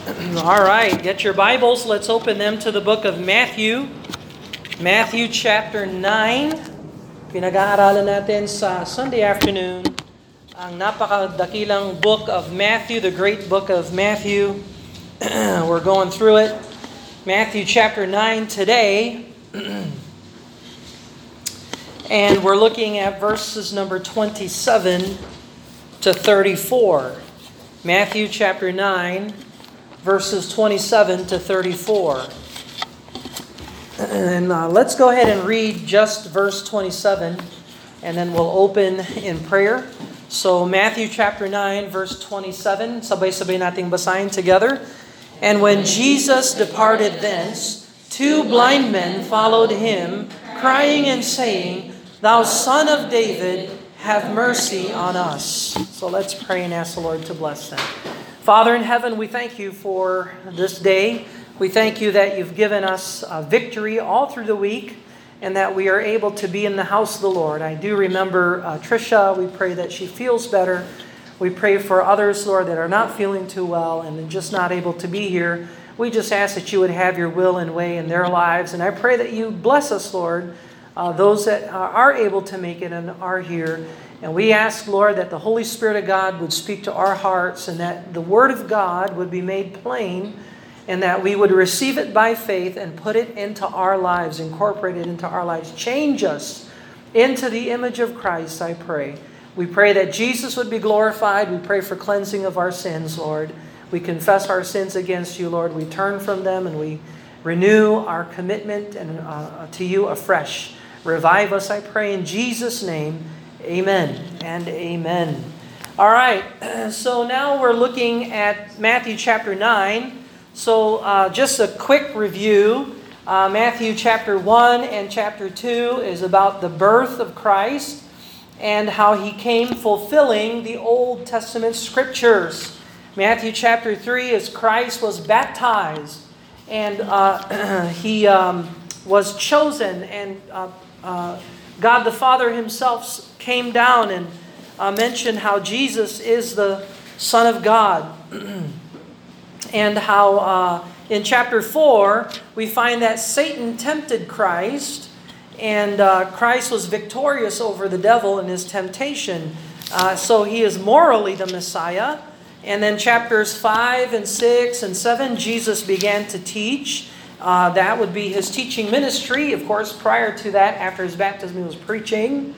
All right, get your Bibles. Let's open them to the book of Matthew. Matthew chapter 9. Pinag-aaralan natin sa Sunday afternoon ang napakadakilang book of Matthew, the great book of Matthew. We're going through it. Matthew chapter 9 today. and we're looking at verses number 27 to 34. Matthew chapter 9, verses 27 to 34. And uh, let's go ahead and read just verse 27, and then we'll open in prayer. So, Matthew chapter 9, verse 27, sabay-sabay nating basahin together. And when Jesus departed thence, two blind men followed him, crying and saying, Thou son of David, have mercy on us. So let's pray and ask the Lord to bless them. Father in heaven, we thank you for this day. We thank you that you've given us victory all through the week and that we are able to be in the house of the Lord. I do remember uh, Trisha. We pray that she feels better. We pray for others, Lord, that are not feeling too well and just not able to be here. We just ask that you would have your will and way in their lives. And I pray that you bless us, Lord, uh, those that are able to make it and are here. And we ask, Lord, that the Holy Spirit of God would speak to our hearts and that the Word of God would be made plain and that we would receive it by faith and put it into our lives, incorporate it into our lives. Change us into the image of Christ, I pray. We pray that Jesus would be glorified. We pray for cleansing of our sins, Lord. We confess our sins against you, Lord. We turn from them and we renew our commitment and uh, to you afresh. Revive us, I pray, in Jesus' name. Amen and amen. All right, so now we're looking at Matthew chapter 9. So uh, just a quick review. Uh, Matthew chapter 1 and chapter 2 is about the birth of Christ and how he came fulfilling the Old Testament scriptures. Matthew chapter 3 is Christ was baptized and uh, he um, was chosen and uh, uh, God the Father Himself came down and uh, mentioned how Jesus is the Son of God. and how uh, in chapter 4, we find that Satan tempted Christ, and uh, Christ was victorious over the devil in his temptation. Uh, so he is morally the Messiah. And then chapters 5 and 6 and 7, Jesus began to teach. Uh, that would be his teaching ministry. Of course, prior to that, after his baptism, he was preaching,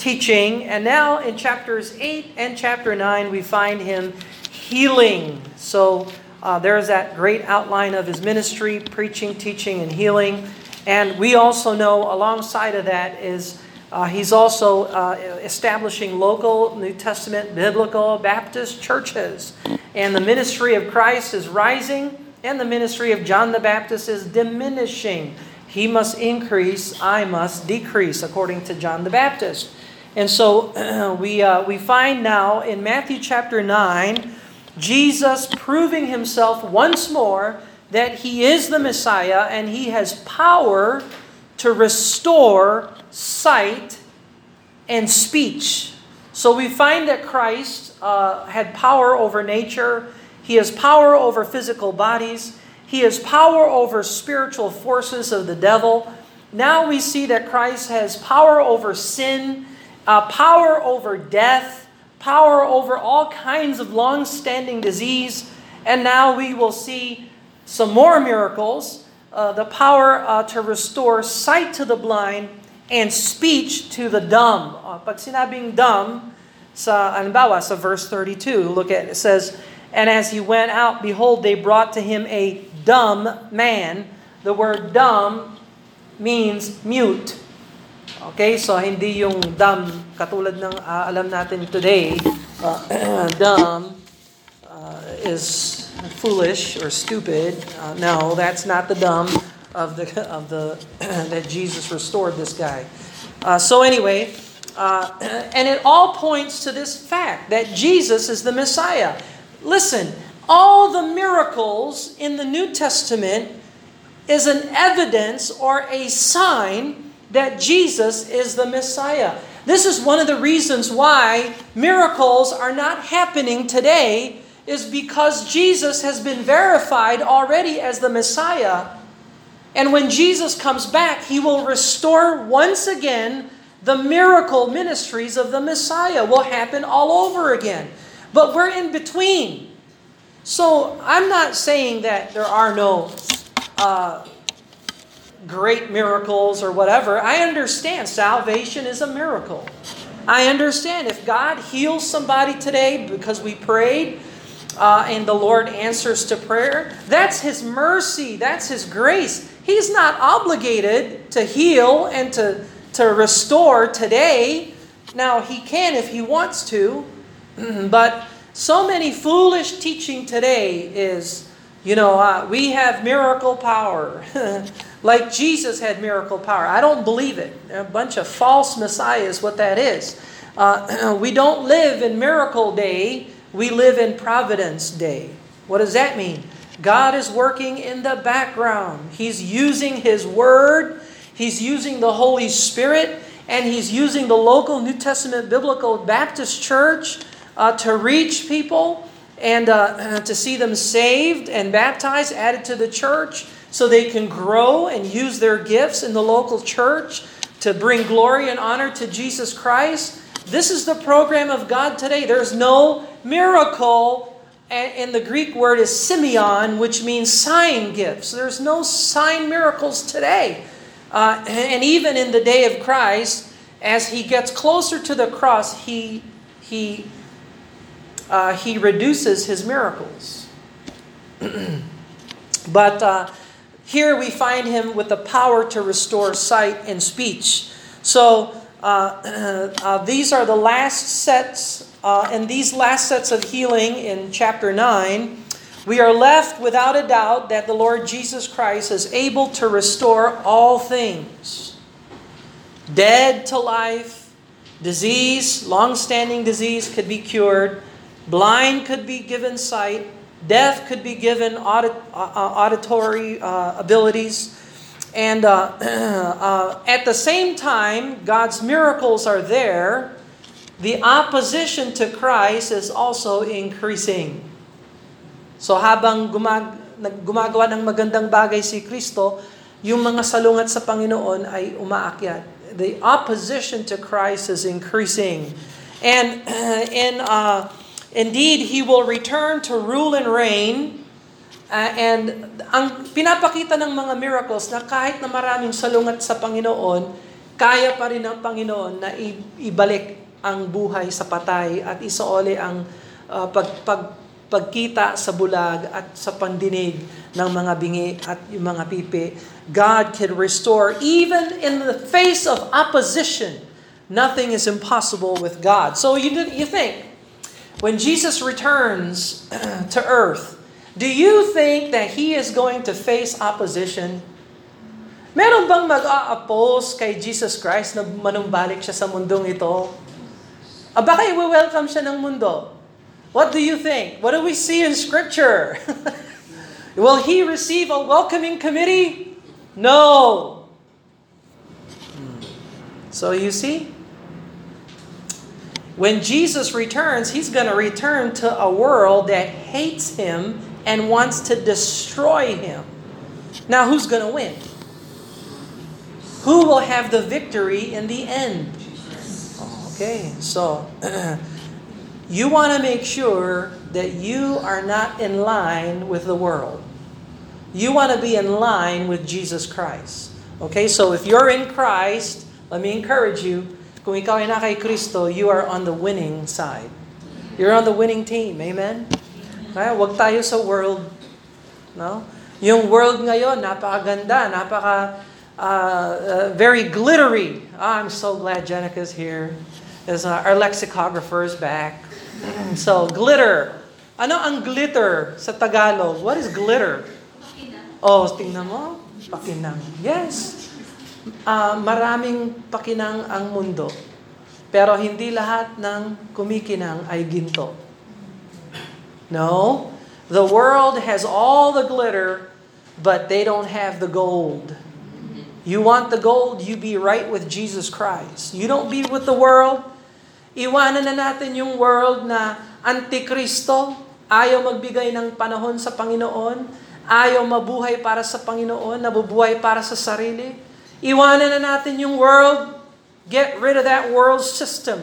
teaching. And now in chapters 8 and chapter 9, we find him healing. So uh, there's that great outline of his ministry preaching, teaching, and healing. And we also know, alongside of that, is uh, he's also uh, establishing local New Testament biblical Baptist churches. And the ministry of Christ is rising and the ministry of John the Baptist is diminishing. He must increase, I must decrease, according to John the Baptist. And so we, uh, we find now in Matthew chapter 9, Jesus proving himself once more that he is the Messiah and he has power to restore sight and speech. So we find that Christ uh, had power over nature. He has power over physical bodies. He has power over spiritual forces of the devil. Now we see that Christ has power over sin, uh, power over death, power over all kinds of long standing disease. And now we will see some more miracles uh, the power uh, to restore sight to the blind and speech to the dumb. Uh, pag sinabing dumb, sa, alimbawa, sa verse 32, look at it says, and as he went out, behold, they brought to him a dumb man. The word dumb means mute. Okay, so hindi yung dumb katulad ng uh, alam natin today. Uh, dumb uh, is foolish or stupid. Uh, no, that's not the dumb of the of the that Jesus restored this guy. Uh, so anyway, uh, and it all points to this fact that Jesus is the Messiah. Listen, all the miracles in the New Testament is an evidence or a sign that Jesus is the Messiah. This is one of the reasons why miracles are not happening today is because Jesus has been verified already as the Messiah. And when Jesus comes back, he will restore once again the miracle ministries of the Messiah will happen all over again. But we're in between. So I'm not saying that there are no uh, great miracles or whatever. I understand salvation is a miracle. I understand if God heals somebody today because we prayed, uh, and the Lord answers to prayer, that's His mercy, that's His grace. He's not obligated to heal and to, to restore today. Now, He can if He wants to, but so many foolish teaching today is, you know, uh, we have miracle power. like Jesus had miracle power. I don't believe it. A bunch of false messiahs, what that is. Uh, we don't live in miracle day we live in Providence Day. What does that mean? God is working in the background. He's using His Word, He's using the Holy Spirit, and He's using the local New Testament Biblical Baptist Church uh, to reach people and uh, to see them saved and baptized, added to the church, so they can grow and use their gifts in the local church to bring glory and honor to Jesus Christ. This is the program of God today. There's no miracle, and the Greek word is semeion, which means sign gifts. There's no sign miracles today. Uh, and even in the day of Christ, as he gets closer to the cross, he, he, uh, he reduces his miracles. but uh, here we find him with the power to restore sight and speech. So uh, uh, these are the last sets, uh, and these last sets of healing in chapter 9, we are left without a doubt that the Lord Jesus Christ is able to restore all things. Dead to life, disease, long-standing disease could be cured, blind could be given sight, deaf could be given audit, uh, auditory uh, abilities, and uh, uh, at the same time, God's miracles are there. The opposition to Christ is also increasing. So habang gumag gumagawa ng magandang bagay si Kristo, yung mga salungat sa Panginoon ay umaakyat. The opposition to Christ is increasing. And in uh, indeed he will return to rule and reign Uh, and ang pinapakita ng mga miracles na kahit na maraming salungat sa Panginoon, kaya pa rin ng Panginoon na ibalik ang buhay sa patay at isaoli ang uh, pag, pag, pagkita sa bulag at sa pandinig ng mga bingi at yung mga pipi. God can restore even in the face of opposition. Nothing is impossible with God. So you, you think, when Jesus returns to earth, Do you think that he is going to face opposition? Meron bang mag-a-oppose kay Jesus Christ na manumbalik siya sa mundong ito? Ah, baka i-welcome siya ng mundo. What do you think? What do we see in Scripture? Will he receive a welcoming committee? No. So you see, when Jesus returns, he's going to return to a world that hates him and wants to destroy him. Now, who's going to win? Who will have the victory in the end? Okay, so you want to make sure that you are not in line with the world. You want to be in line with Jesus Christ. Okay, so if you're in Christ, let me encourage you, kung ikaw ay na kay Kristo, you are on the winning side. You're on the winning team. Amen? Kaya wag tayo sa world. No? Yung world ngayon, napakaganda, napaka uh, uh, very glittery. Oh, I'm so glad Jenica's here. As uh, our lexicographer is back. so, glitter. Ano ang glitter sa Tagalog? What is glitter? Oh, tingnan mo. Pakinang. Yes. Uh, maraming pakinang ang mundo. Pero hindi lahat ng kumikinang ay ginto. No. The world has all the glitter, but they don't have the gold. You want the gold, you be right with Jesus Christ. You don't be with the world. Iwanan na natin yung world na antikristo. ayaw magbigay ng panahon sa Panginoon, ayaw mabuhay para sa Panginoon, nabubuhay para sa sarili. Iwanan na natin yung world, get rid of that world system.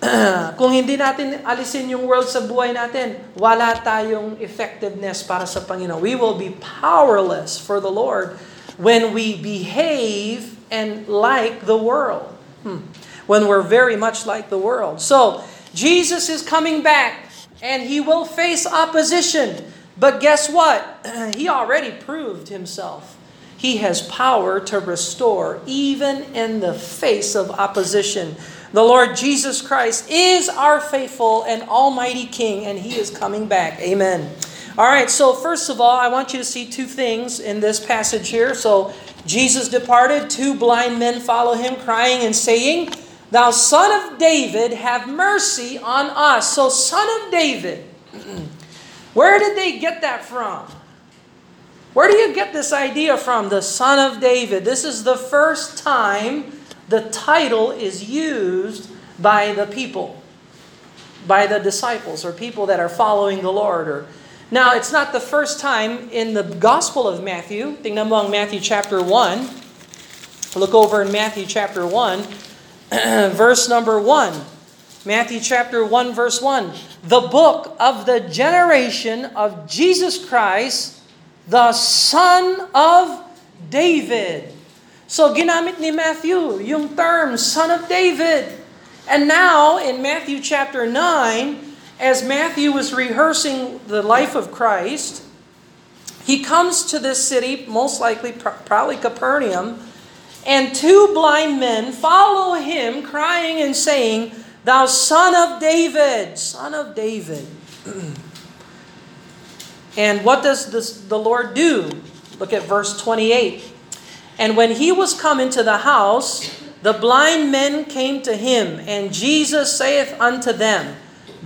Kung hindi natin alisin yung world sa buhay natin, wala tayong effectiveness para sa Panginoon. We will be powerless for the Lord when we behave and like the world. Hmm. When we're very much like the world. So, Jesus is coming back and he will face opposition. But guess what? He already proved himself. He has power to restore even in the face of opposition. The Lord Jesus Christ is our faithful and almighty King, and He is coming back. Amen. All right, so first of all, I want you to see two things in this passage here. So, Jesus departed, two blind men follow him, crying and saying, Thou son of David, have mercy on us. So, son of David, where did they get that from? Where do you get this idea from? The son of David. This is the first time the title is used by the people, by the disciples or people that are following the Lord. Or now, it's not the first time in the Gospel of Matthew. Tingnan mo ang Matthew chapter 1. Look over in Matthew chapter 1, verse number 1. Matthew chapter 1, verse 1. The book of the generation of Jesus Christ, the Son of David. So ginamit ni Matthew yung term son of David. And now in Matthew chapter 9, as Matthew was rehearsing the life of Christ, he comes to this city, most likely probably Capernaum, and two blind men follow him crying and saying, "Thou son of David, son of David." and what does this, the Lord do? Look at verse 28. And when he was come into the house, the blind men came to him, and Jesus saith unto them,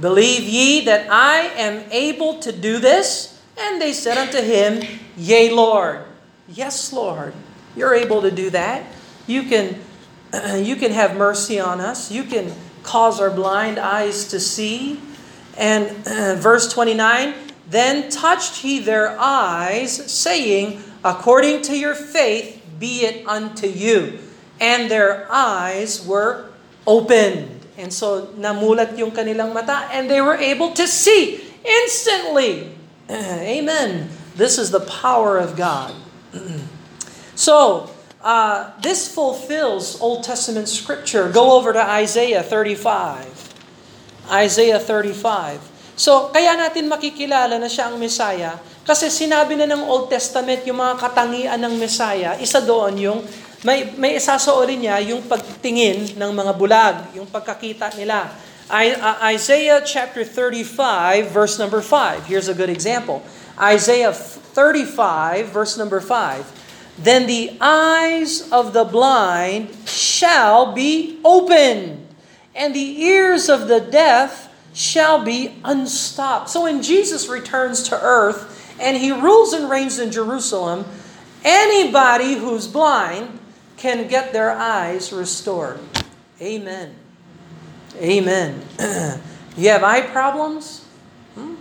Believe ye that I am able to do this? And they said unto him, Yea, Lord. Yes, Lord. You're able to do that. You can, you can have mercy on us. You can cause our blind eyes to see. And verse 29 Then touched he their eyes, saying, According to your faith, be it unto you. And their eyes were opened. And so namulat yung kanilang mata and they were able to see instantly. Amen. This is the power of God. so, uh, this fulfills Old Testament scripture. Go over to Isaiah 35. Isaiah 35. So, kaya natin makikilala na siya ang Messiah kasi sinabi na ng Old Testament yung mga katangian ng Messiah, isa doon yung may, may isasoolin niya yung pagtingin ng mga bulag, yung pagkakita nila. I, uh, Isaiah chapter 35 verse number 5. Here's a good example. Isaiah 35 verse number 5. Then the eyes of the blind shall be opened, and the ears of the deaf shall be unstopped. So when Jesus returns to earth, and he rules and reigns in Jerusalem, anybody who's blind can get their eyes restored. Amen. Amen. you have eye problems? Hmm?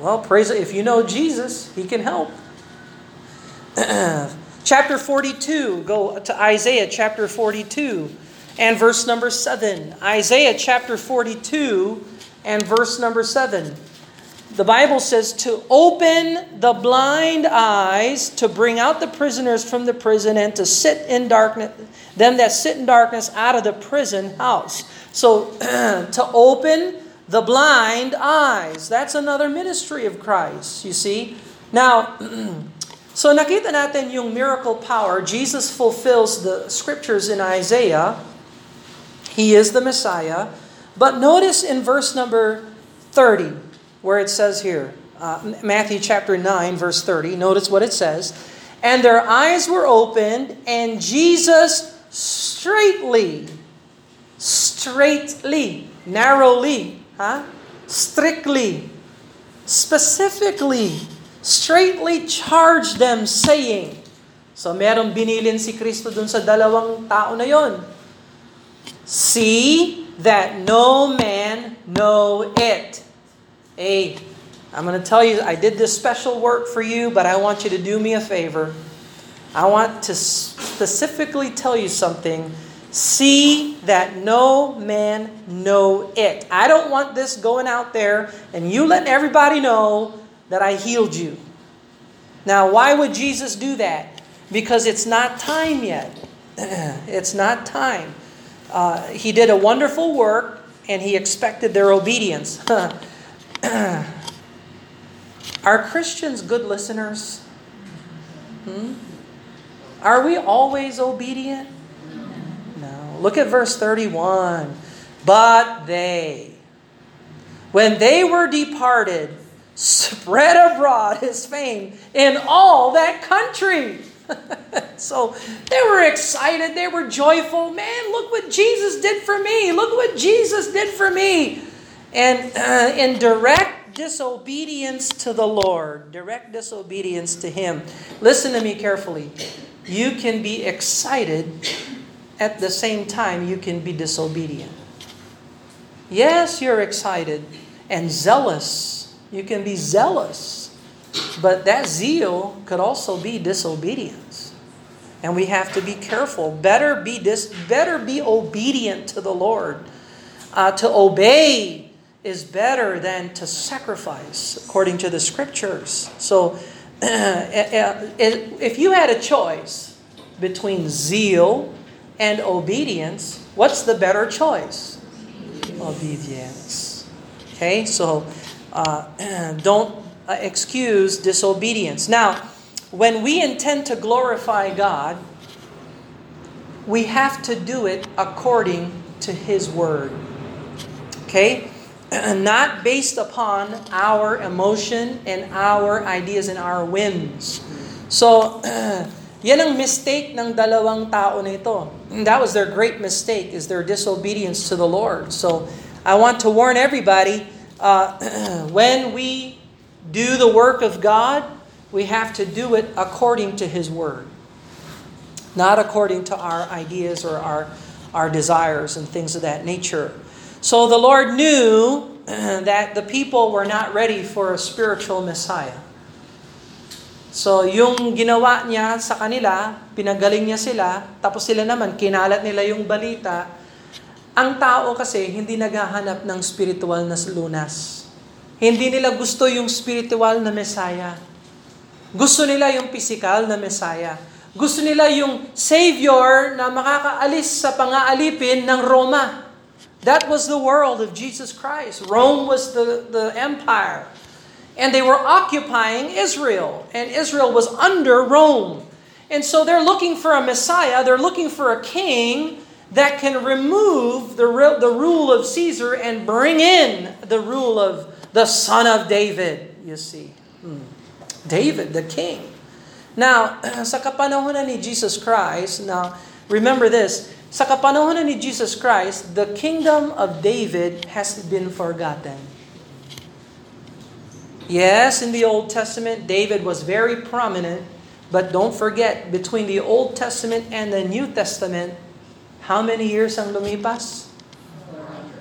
Well, praise it. If you know Jesus, he can help. chapter 42, go to Isaiah chapter 42 and verse number 7. Isaiah chapter 42 and verse number 7 the Bible says to open the blind eyes, to bring out the prisoners from the prison, and to sit in darkness, them that sit in darkness out of the prison house. So to open the blind eyes, that's another ministry of Christ, you see. Now, so nakita natin yung miracle power. Jesus fulfills the scriptures in Isaiah. He is the Messiah. But notice in verse number 30, where it says here, uh, Matthew chapter 9, verse 30. Notice what it says. And their eyes were opened, and Jesus straightly, straightly, narrowly, huh? strictly, specifically, straightly charged them, saying, So merong binilin si Kristo dun sa dalawang tao na yon. See that no man know it. Hey, I'm going to tell you, I did this special work for you, but I want you to do me a favor. I want to specifically tell you something. See that no man know it. I don't want this going out there and you letting everybody know that I healed you. Now, why would Jesus do that? Because it's not time yet. it's not time. Uh, he did a wonderful work and he expected their obedience. Are Christians good listeners? Hmm? Are we always obedient? No. Look at verse 31. But they, when they were departed, spread abroad his fame in all that country. so they were excited, they were joyful. Man, look what Jesus did for me. Look what Jesus did for me. And uh, in direct disobedience to the Lord, direct disobedience to Him, listen to me carefully. You can be excited at the same time you can be disobedient. Yes, you're excited and zealous. You can be zealous but that zeal could also be disobedience. And we have to be careful. Better be dis- better be obedient to the Lord. Uh, to obey is better than to sacrifice, according to the scriptures. So, if you had a choice between zeal and obedience, what's the better choice? Obedience. Okay, so uh, don't uh, excuse disobedience. Now, when we intend to glorify God, we have to do it according to His Word. Okay? Not based upon our emotion and our ideas and our whims. So, yan ang mistake ng dalawang tao na ito. That was their great mistake, is their disobedience to the Lord. So, I want to warn everybody, uh, when we do the work of God, we have to do it according to His Word, not according to our ideas or our, our desires and things of that nature. So the Lord knew that the people were not ready for a spiritual Messiah. So yung ginawa niya sa kanila, pinagaling niya sila, tapos sila naman, kinalat nila yung balita. Ang tao kasi hindi naghahanap ng spiritual na lunas. Hindi nila gusto yung spiritual na Messiah. Gusto nila yung physical na Messiah. Gusto nila yung Savior na makakaalis sa pangaalipin ng Roma. That was the world of Jesus Christ. Rome was the, the empire. And they were occupying Israel. And Israel was under Rome. And so they're looking for a Messiah. They're looking for a king that can remove the, the rule of Caesar and bring in the rule of the son of David, you see. Hmm. David, the king. Now, sa kapanahon ni Jesus Christ, now, remember this, sa kapanahon ni Jesus Christ, the kingdom of David has been forgotten. Yes, in the Old Testament, David was very prominent, but don't forget, between the Old Testament and the New Testament, how many years ang lumipas?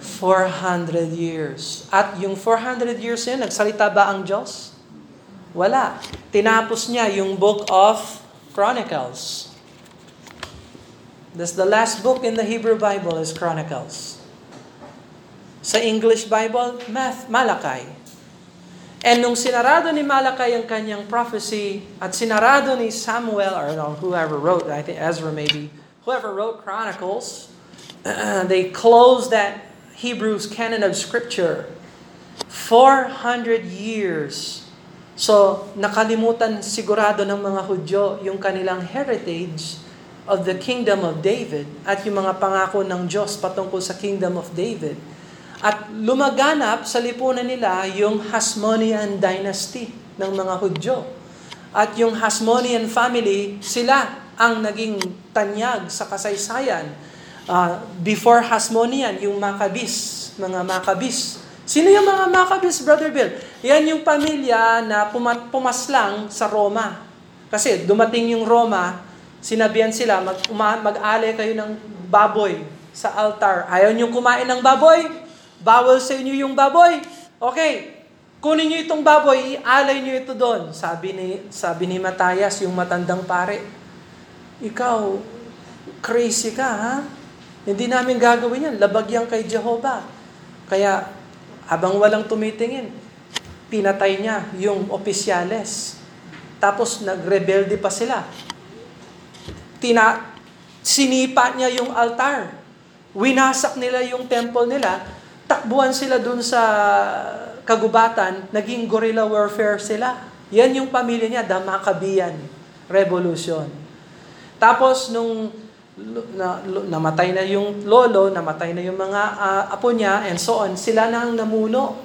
400 years. At yung 400 years yun, nagsalita ba ang Diyos? Wala. Tinapos niya yung book of Chronicles. That's the last book in the Hebrew Bible is Chronicles. Sa English Bible, Math, Malakay. And nung sinarado ni Malakay ang kanyang prophecy at sinarado ni Samuel or no, whoever wrote, I think Ezra maybe, whoever wrote Chronicles, they closed that Hebrews canon of Scripture. 400 years. So, nakalimutan sigurado ng mga Hudyo yung kanilang heritage of the kingdom of David at yung mga pangako ng Diyos patungkol sa kingdom of David. At lumaganap sa lipunan nila yung Hasmonean dynasty ng mga Hudyo. At yung Hasmonean family, sila ang naging tanyag sa kasaysayan Uh, before Hasmonian, yung Maccabees, mga Maccabees. Sino yung mga Maccabees, Brother Bill? Yan yung pamilya na pumaslang sa Roma. Kasi dumating yung Roma, sinabihan sila, mag, uma- mag-ale kayo ng baboy sa altar. Ayaw niyong kumain ng baboy? bawal sa inyo yung baboy. Okay, kunin niyo itong baboy, ialay niyo ito doon. Sabi ni, sabi ni Matayas, yung matandang pare, ikaw, crazy ka ha? Hindi namin gagawin yan. Labag yan kay Jehovah. Kaya, habang walang tumitingin, pinatay niya yung opisyales. Tapos nagrebelde pa sila. Tina, sinipa niya yung altar. Winasak nila yung temple nila. Takbuhan sila dun sa kagubatan. Naging guerrilla warfare sila. Yan yung pamilya niya, the Revolution. Tapos nung na, namatay na yung lolo, namatay na yung mga uh, apo niya, and so on, sila na ang namuno.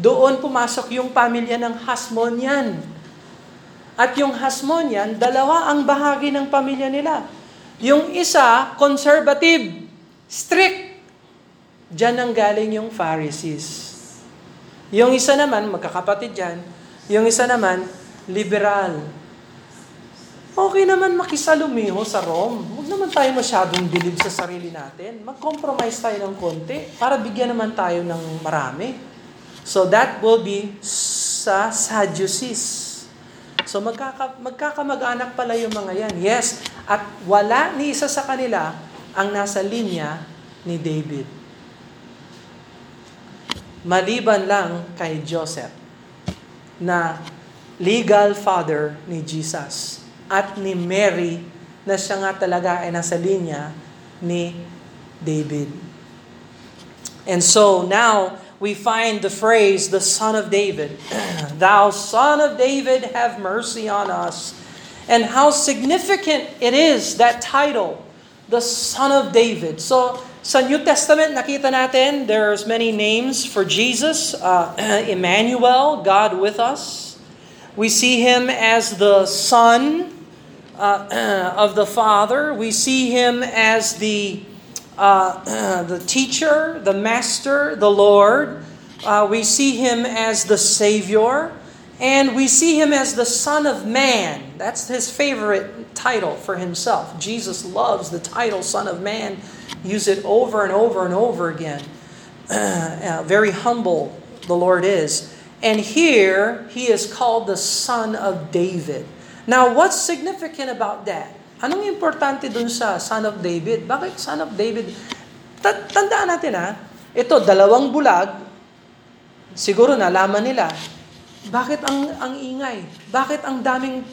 Doon pumasok yung pamilya ng Hasmonian. At yung Hasmonian, dalawa ang bahagi ng pamilya nila. Yung isa, conservative, strict. Diyan ang galing yung Pharisees. Yung isa naman, magkakapatid yan, yung isa naman, liberal Okay naman makisalumiho sa Rome. Huwag naman tayo masyadong bilib sa sarili natin. Mag-compromise tayo ng konti para bigyan naman tayo ng marami. So that will be sa Sadducees. So magkaka, magkakamag-anak pala yung mga yan. Yes, at wala ni isa sa kanila ang nasa linya ni David. Maliban lang kay Joseph na legal father ni Jesus at ni Mary na siya nga talaga ay nasa linya ni David. And so now we find the phrase, the Son of David. Thou Son of David, have mercy on us. And how significant it is, that title, the Son of David. So, sa New Testament, nakita natin, there's many names for Jesus. Uh, Emmanuel, God with us. We see Him as the Son uh, of the Father. We see him as the uh, the teacher, the master, the Lord. Uh, we see him as the Savior, and we see him as the Son of Man. That's his favorite title for himself. Jesus loves the title Son of Man. Use it over and over and over again. very humble the Lord is. And here he is called the Son of David. Now, what's significant about that? Anong importante dun sa son of David? Bakit son of David? Tandaan natin ha, ito, dalawang bulag, siguro nalaman nila, bakit ang ang ingay? Bakit ang daming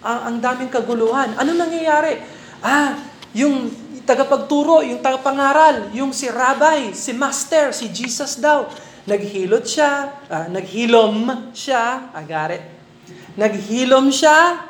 ang, ang daming kaguluhan? Ano nangyayari? Ah, yung tagapagturo, yung tagapangaral, yung si rabbi, si master, si Jesus daw. Naghilot siya, uh, naghilom siya, I got it. Naghilom siya,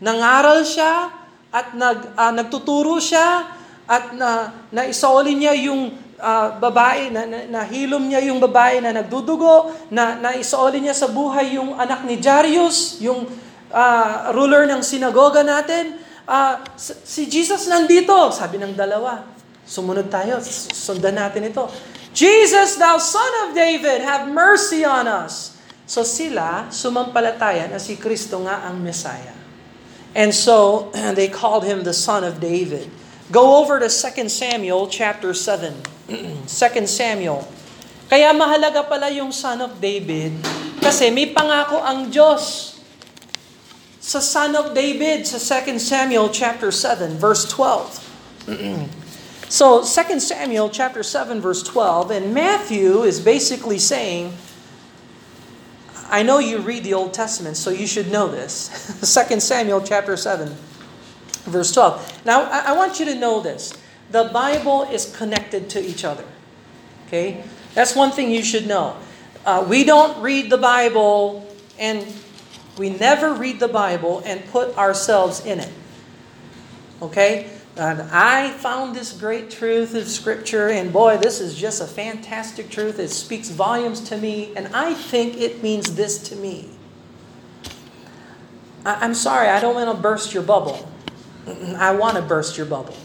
Nangaral siya at nag, uh, nagtuturo siya at na naisauli niya yung uh, babae, na, na, nahilom niya yung babae na nagdudugo, na naisauli niya sa buhay yung anak ni Jarius, yung uh, ruler ng sinagoga natin. Uh, si Jesus nandito, sabi ng dalawa. Sumunod tayo, sundan natin ito. Jesus, thou son of David, have mercy on us. So sila, sumampalataya na si Kristo nga ang Messiah. And so they called him the son of David. Go over to 2 Samuel chapter 7. 2 Samuel. Kaya mahalaga pala yung son of David kasi may pangako ang Diyos sa son of David sa 2 Samuel chapter 7 verse 12. so 2 Samuel chapter 7 verse 12 and Matthew is basically saying I know you read the Old Testament, so you should know this. 2 Samuel chapter 7, verse 12. Now, I want you to know this. The Bible is connected to each other. Okay? That's one thing you should know. Uh, we don't read the Bible and we never read the Bible and put ourselves in it. Okay? And I found this great truth of Scripture, and boy, this is just a fantastic truth. It speaks volumes to me, and I think it means this to me. I, am sorry, I don't want to burst your bubble. I want to burst your bubble.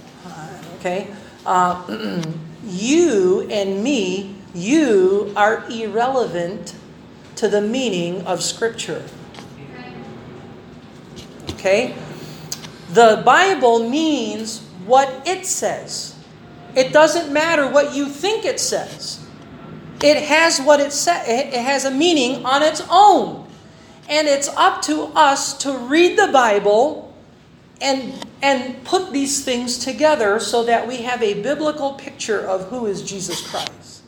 Okay? Uh, you and me, you are irrelevant to the meaning of Scripture. Okay? The Bible means what it says. It doesn't matter what you think it says. it has what it says. It has a meaning on its own. And it's up to us to read the Bible and, and put these things together so that we have a biblical picture of who is Jesus Christ.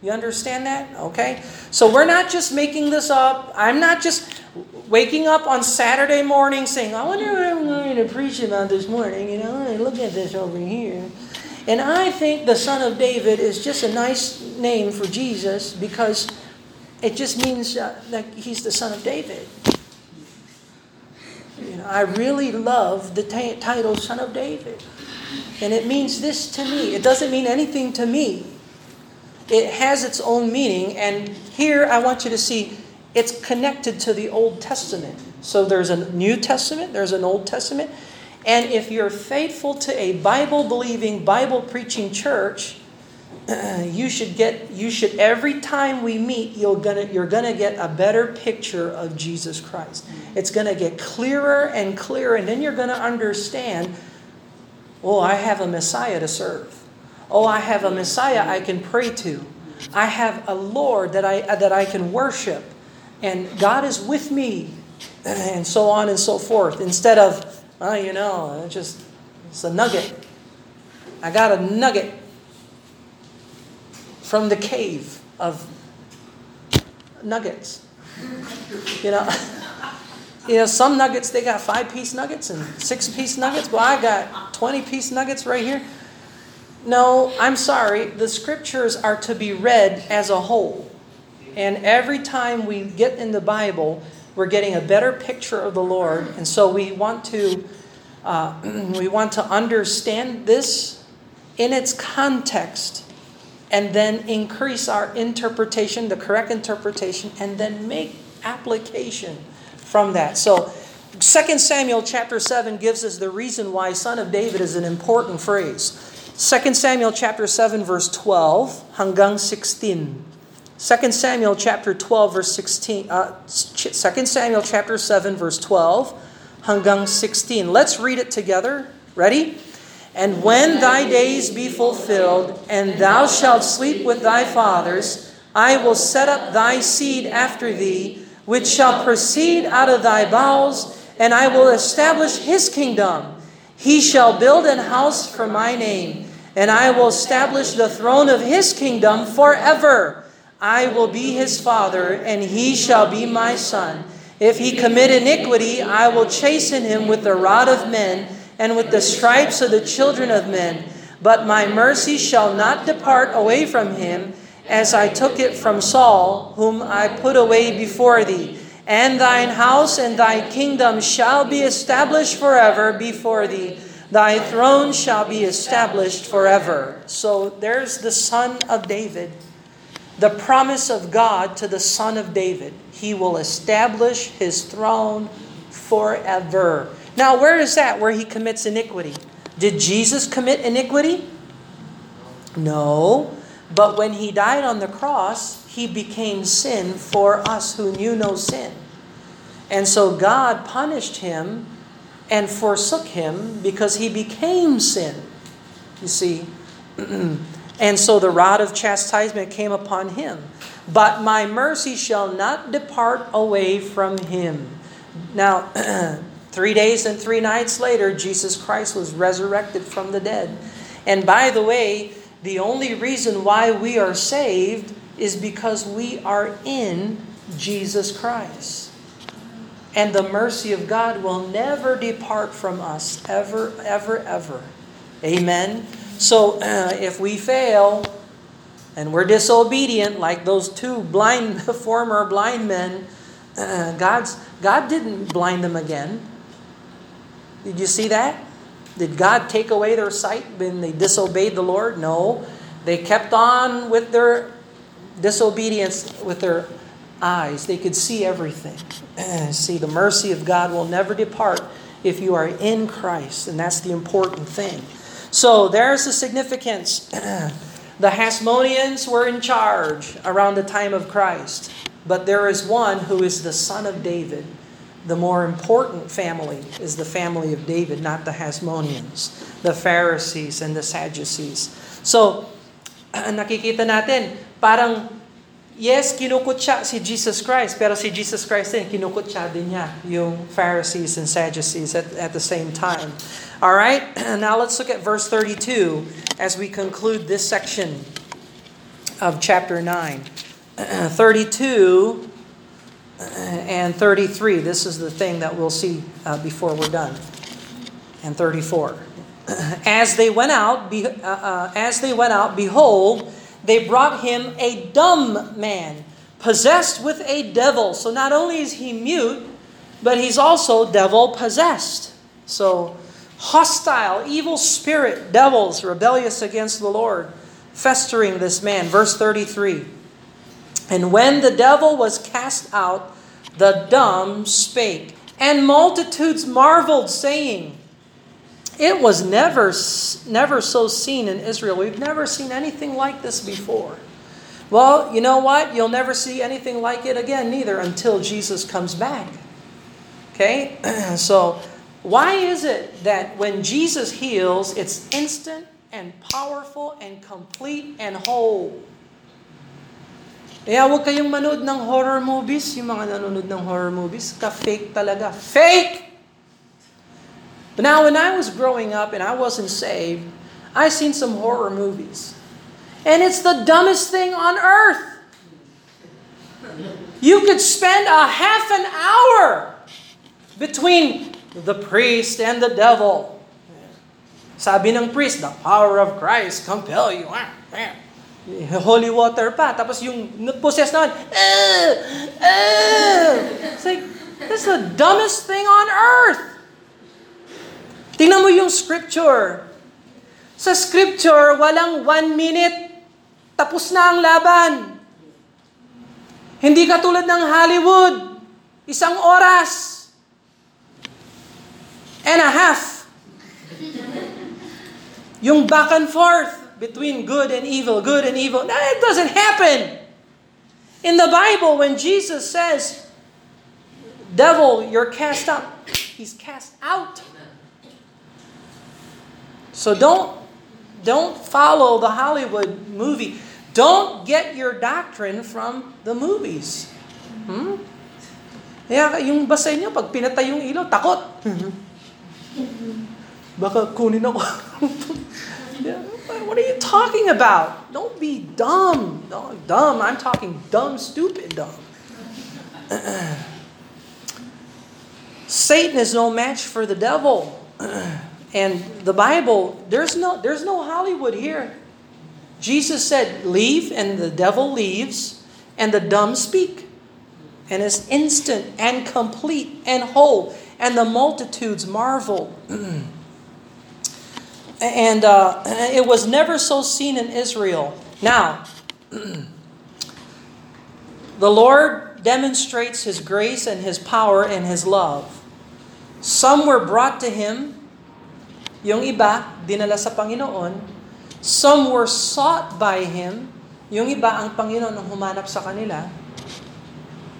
You understand that? Okay? So we're not just making this up. I'm not just waking up on Saturday morning saying, I wonder what I'm going to preach about this morning. You know, look at this over here. And I think the Son of David is just a nice name for Jesus because it just means uh, that he's the Son of David. You know, I really love the t- title Son of David. And it means this to me. It doesn't mean anything to me. It has its own meaning. And here I want you to see it's connected to the Old Testament. So there's a New Testament, there's an Old Testament. And if you're faithful to a Bible believing, Bible preaching church, you should get you should every time we meet you're gonna you're gonna get a better picture of Jesus Christ. It's gonna get clearer and clearer, and then you're gonna understand. Oh, I have a Messiah to serve. Oh, I have a Messiah I can pray to. I have a Lord that I that I can worship, and God is with me, and so on and so forth. Instead of oh, you know, it's just it's a nugget. I got a nugget from the cave of nuggets. You know, you know, some nuggets they got five piece nuggets and six piece nuggets. Well, I got twenty piece nuggets right here. No, I'm sorry. The scriptures are to be read as a whole. And every time we get in the Bible, we're getting a better picture of the Lord. And so we want to uh, we want to understand this in its context and then increase our interpretation, the correct interpretation, and then make application from that. So 2 Samuel chapter 7 gives us the reason why son of David is an important phrase. 2 Samuel chapter 7 verse 12 hanggang 16. 2 Samuel chapter 12 verse 16 uh, 2 Samuel chapter 7 verse 12 hanggang 16. Let's read it together. Ready? And when thy days be fulfilled, and thou shalt sleep with thy fathers, I will set up thy seed after thee, which shall proceed out of thy bowels, and I will establish his kingdom. He shall build an house for my name, and I will establish the throne of his kingdom forever. I will be his father, and he shall be my son. If he commit iniquity, I will chasten him with the rod of men and with the stripes of the children of men. But my mercy shall not depart away from him, as I took it from Saul, whom I put away before thee. And thine house and thy kingdom shall be established forever before thee. Thy throne shall be established forever. So there's the son of David. The promise of God to the son of David. He will establish his throne forever. Now, where is that where he commits iniquity? Did Jesus commit iniquity? No. But when he died on the cross, he became sin for us who knew no sin. And so God punished him and forsook him because he became sin. You see? and so the rod of chastisement came upon him. But my mercy shall not depart away from him. Now, Three days and three nights later, Jesus Christ was resurrected from the dead. And by the way, the only reason why we are saved is because we are in Jesus Christ. And the mercy of God will never depart from us, ever, ever, ever. Amen. So uh, if we fail and we're disobedient, like those two blind, former blind men, uh, God's, God didn't blind them again. Did you see that? Did God take away their sight when they disobeyed the Lord? No. They kept on with their disobedience with their eyes. They could see everything. see, the mercy of God will never depart if you are in Christ, and that's the important thing. So there's the significance. the Hasmoneans were in charge around the time of Christ, but there is one who is the son of David the more important family is the family of David, not the Hasmoneans, the Pharisees and the Sadducees. So, nakikita natin, parang yes, kinukutsa si Jesus Christ, pero si Jesus Christ din, kinukutsa din niya yung Pharisees and Sadducees at, at the same time. All right, now let's look at verse 32 as we conclude this section of chapter 9. 32 and 33. This is the thing that we'll see uh, before we're done. And 34. As they went out, be, uh, uh, as they went out, behold, they brought him a dumb man, possessed with a devil. So not only is he mute, but he's also devil possessed. So hostile, evil spirit, devils, rebellious against the Lord, festering this man. Verse 33. And when the devil was cast out, the dumb spake, and multitudes marveled, saying, It was never, never so seen in Israel. We've never seen anything like this before. Well, you know what? You'll never see anything like it again, neither, until Jesus comes back. Okay? so, why is it that when Jesus heals, it's instant and powerful and complete and whole? Kaya huwag kayong manood ng horror movies, yung mga nanonood ng horror movies, ka-fake talaga. Fake! But now, when I was growing up and I wasn't saved, I seen some horror movies. And it's the dumbest thing on earth. You could spend a half an hour between the priest and the devil. Sabi ng priest, the power of Christ compel you. Holy water pa. Tapos yung possess naman, eh, eh. It's like, that's the dumbest thing on earth. Tingnan mo yung scripture. Sa scripture, walang one minute. Tapos na ang laban. Hindi katulad ng Hollywood. Isang oras. And a half. Yung back and forth between good and evil, good and evil. It doesn't happen. In the Bible, when Jesus says, Devil, you're cast out, he's cast out. So don't don't follow the Hollywood movie. Don't get your doctrine from the movies. Hmm? Kaya yung basay niyo, pag pinatay yung ilaw, takot. Baka kunin ako. What are you talking about? Don't be dumb. No, dumb. I'm talking dumb, stupid, dumb. Satan is no match for the devil. and the Bible, there's no there's no Hollywood here. Jesus said, "Leave," and the devil leaves, and the dumb speak. And it's instant and complete and whole, and the multitudes marvel. and uh, it was never so seen in Israel. Now, the Lord demonstrates His grace and His power and His love. Some were brought to Him, yung iba, dinala sa Panginoon. Some were sought by Him, yung iba, ang Panginoon ang humanap sa kanila.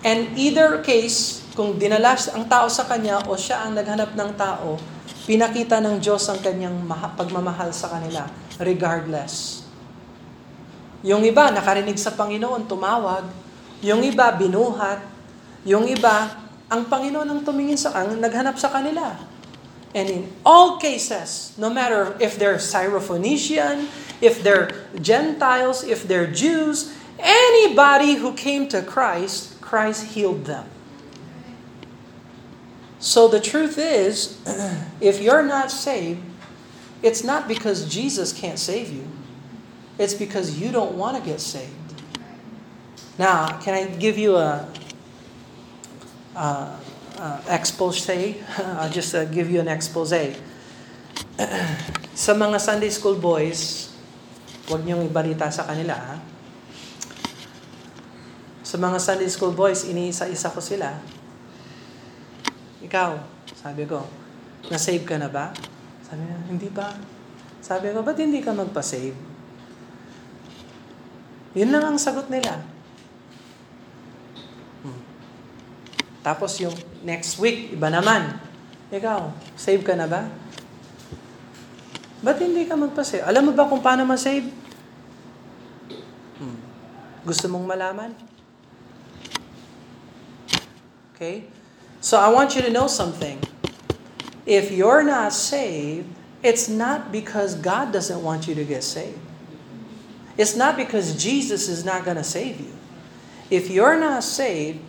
And either case, kung dinala ang tao sa Kanya o siya ang naghanap ng tao, pinakita ng Diyos ang kanyang pagmamahal sa kanila, regardless. Yung iba, nakarinig sa Panginoon, tumawag. Yung iba, binuhat. Yung iba, ang Panginoon ang tumingin sa, ang naghanap sa kanila. And in all cases, no matter if they're Syrophoenician, if they're Gentiles, if they're Jews, anybody who came to Christ, Christ healed them. So the truth is, if you're not saved, it's not because Jesus can't save you. It's because you don't want to get saved. Now, can I give you a, a, a expose? I'll just uh, give you an expose. sa mga Sunday school boys, huwag niyong ibalita sa kanila. Ha? Sa mga Sunday school boys, iniisa-isa ko sila. Ikaw, sabi ko, na-save ka na ba? Sabi niya, hindi pa. Sabi ko, ba't hindi ka magpa-save? Yun lang ang sagot nila. Hmm. Tapos yung next week, iba naman. Ikaw, save ka na ba? Ba't hindi ka magpa-save? Alam mo ba kung paano ma-save? Hmm. Gusto mong malaman? Okay? So I want you to know something. If you're not saved, it's not because God doesn't want you to get saved. It's not because Jesus is not going to save you. If you're not saved,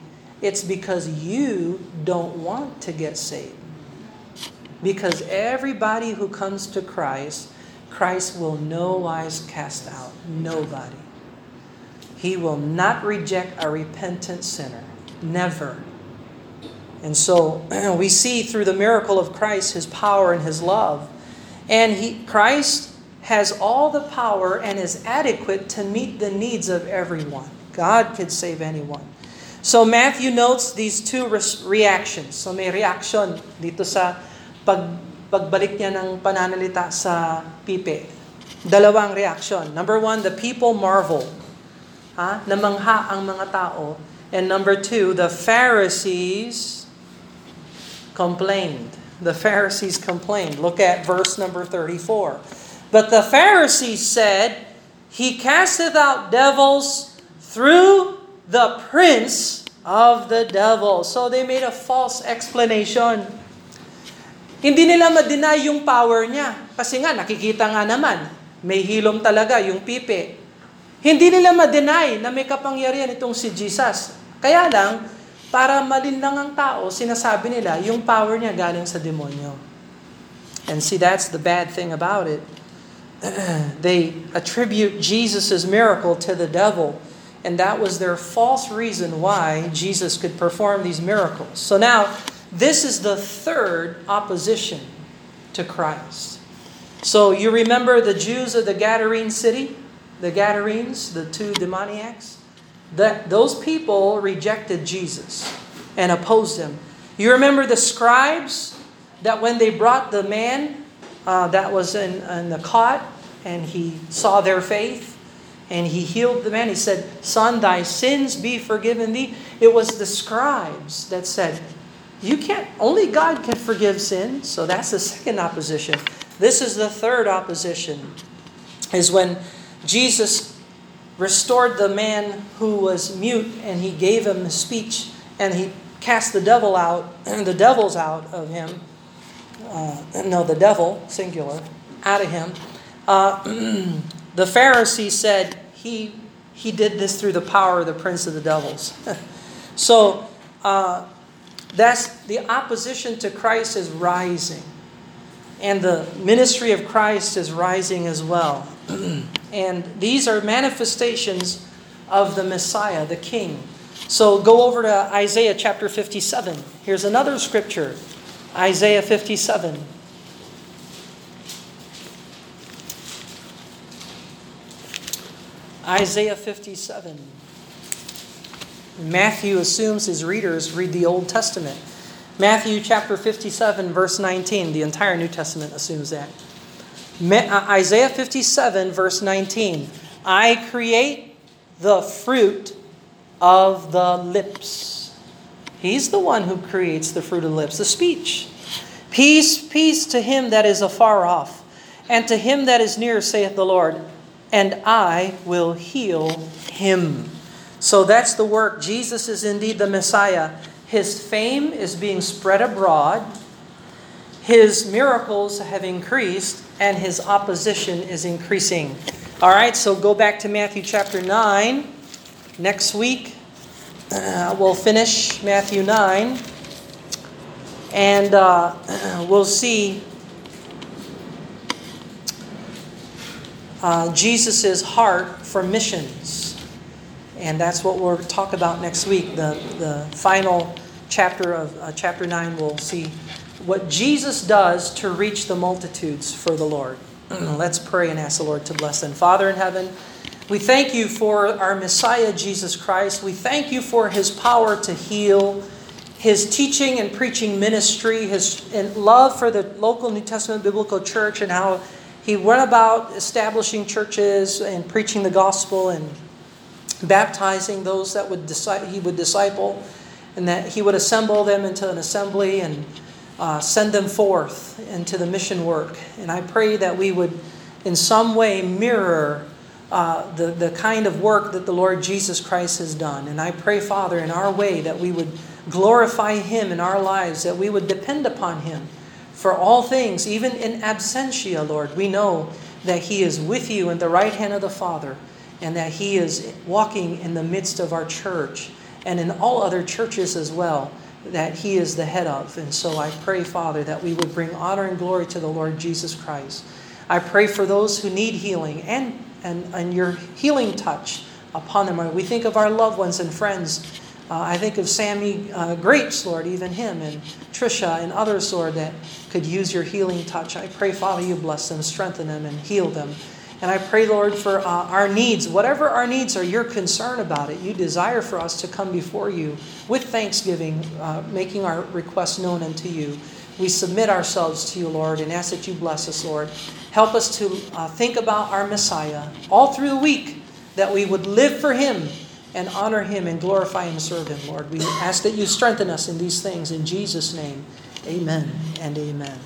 it's because you don't want to get saved. Because everybody who comes to Christ, Christ will no wise cast out. Nobody. He will not reject a repentant sinner. Never. And so we see through the miracle of Christ his power and his love. And he Christ has all the power and is adequate to meet the needs of everyone. God could save anyone. So Matthew notes these two reactions. So may reaction dito sa pag pagbalik niya ng pananalita sa pipe. Dalawang reaction. Number one, the people marvel. Ha? Namangha ang mga tao. And number two, the Pharisees complained. The Pharisees complained. Look at verse number 34. But the Pharisees said, He casteth out devils through the prince of the devil. So they made a false explanation. Hindi nila ma-deny yung power niya. Kasi nga, nakikita nga naman, may hilom talaga yung pipe. Hindi nila ma-deny na may kapangyarihan itong si Jesus. Kaya lang, para malinlang ang tao, sinasabi nila, yung power niya galing sa demonyo. And see, that's the bad thing about it. they attribute Jesus' miracle to the devil. And that was their false reason why Jesus could perform these miracles. So now, this is the third opposition to Christ. So you remember the Jews of the Gadarene city? The Gadarenes, the two demoniacs? That those people rejected Jesus and opposed him. You remember the scribes that when they brought the man uh, that was in, in the cot and he saw their faith and he healed the man, he said, Son, thy sins be forgiven thee. It was the scribes that said, You can't, only God can forgive sin. So that's the second opposition. This is the third opposition, is when Jesus restored the man who was mute and he gave him speech and he cast the devil out the devils out of him uh, no the devil singular out of him. Uh, the pharisee said he he did this through the power of the prince of the devils. So uh, that's the opposition to christ is rising and the ministry of christ is rising as well and these are manifestations of the Messiah, the King. So go over to Isaiah chapter 57. Here's another scripture Isaiah 57. Isaiah 57. Matthew assumes his readers read the Old Testament. Matthew chapter 57, verse 19. The entire New Testament assumes that. Uh, Isaiah 57, verse 19. I create the fruit of the lips. He's the one who creates the fruit of the lips, the speech. Peace, peace to him that is afar off, and to him that is near, saith the Lord, and I will heal him. So that's the work. Jesus is indeed the Messiah. His fame is being spread abroad. His miracles have increased, and his opposition is increasing. All right, so go back to Matthew chapter 9. Next week, uh, we'll finish Matthew 9, and uh, we'll see uh, Jesus' heart for missions. And that's what we'll talk about next week. The, the final chapter of uh, chapter 9, we'll see what Jesus does to reach the multitudes for the Lord. Mm. Let's pray and ask the Lord to bless them. Father in heaven, we thank you for our Messiah, Jesus Christ. We thank you for his power to heal, his teaching and preaching ministry, his love for the local New Testament biblical church, and how he went about establishing churches and preaching the gospel and baptizing those that would he would disciple, and that he would assemble them into an assembly and uh, send them forth into the mission work. And I pray that we would, in some way, mirror uh, the, the kind of work that the Lord Jesus Christ has done. And I pray, Father, in our way that we would glorify Him in our lives, that we would depend upon Him for all things, even in absentia, Lord. We know that He is with you in the right hand of the Father and that He is walking in the midst of our church and in all other churches as well that He is the head of. And so I pray, Father, that we would bring honor and glory to the Lord Jesus Christ. I pray for those who need healing and, and, and your healing touch upon them. We think of our loved ones and friends. Uh, I think of Sammy uh, Grapes, Lord, even him, and Trisha and others, Lord, that could use your healing touch. I pray, Father, you bless them, strengthen them, and heal them. And I pray, Lord, for uh, our needs, whatever our needs are, you're concerned about it. You desire for us to come before you with thanksgiving, uh, making our requests known unto you. We submit ourselves to you, Lord, and ask that you bless us, Lord. Help us to uh, think about our Messiah all through the week, that we would live for him and honor him and glorify and serve him, Lord. We ask that you strengthen us in these things. In Jesus' name, amen and amen.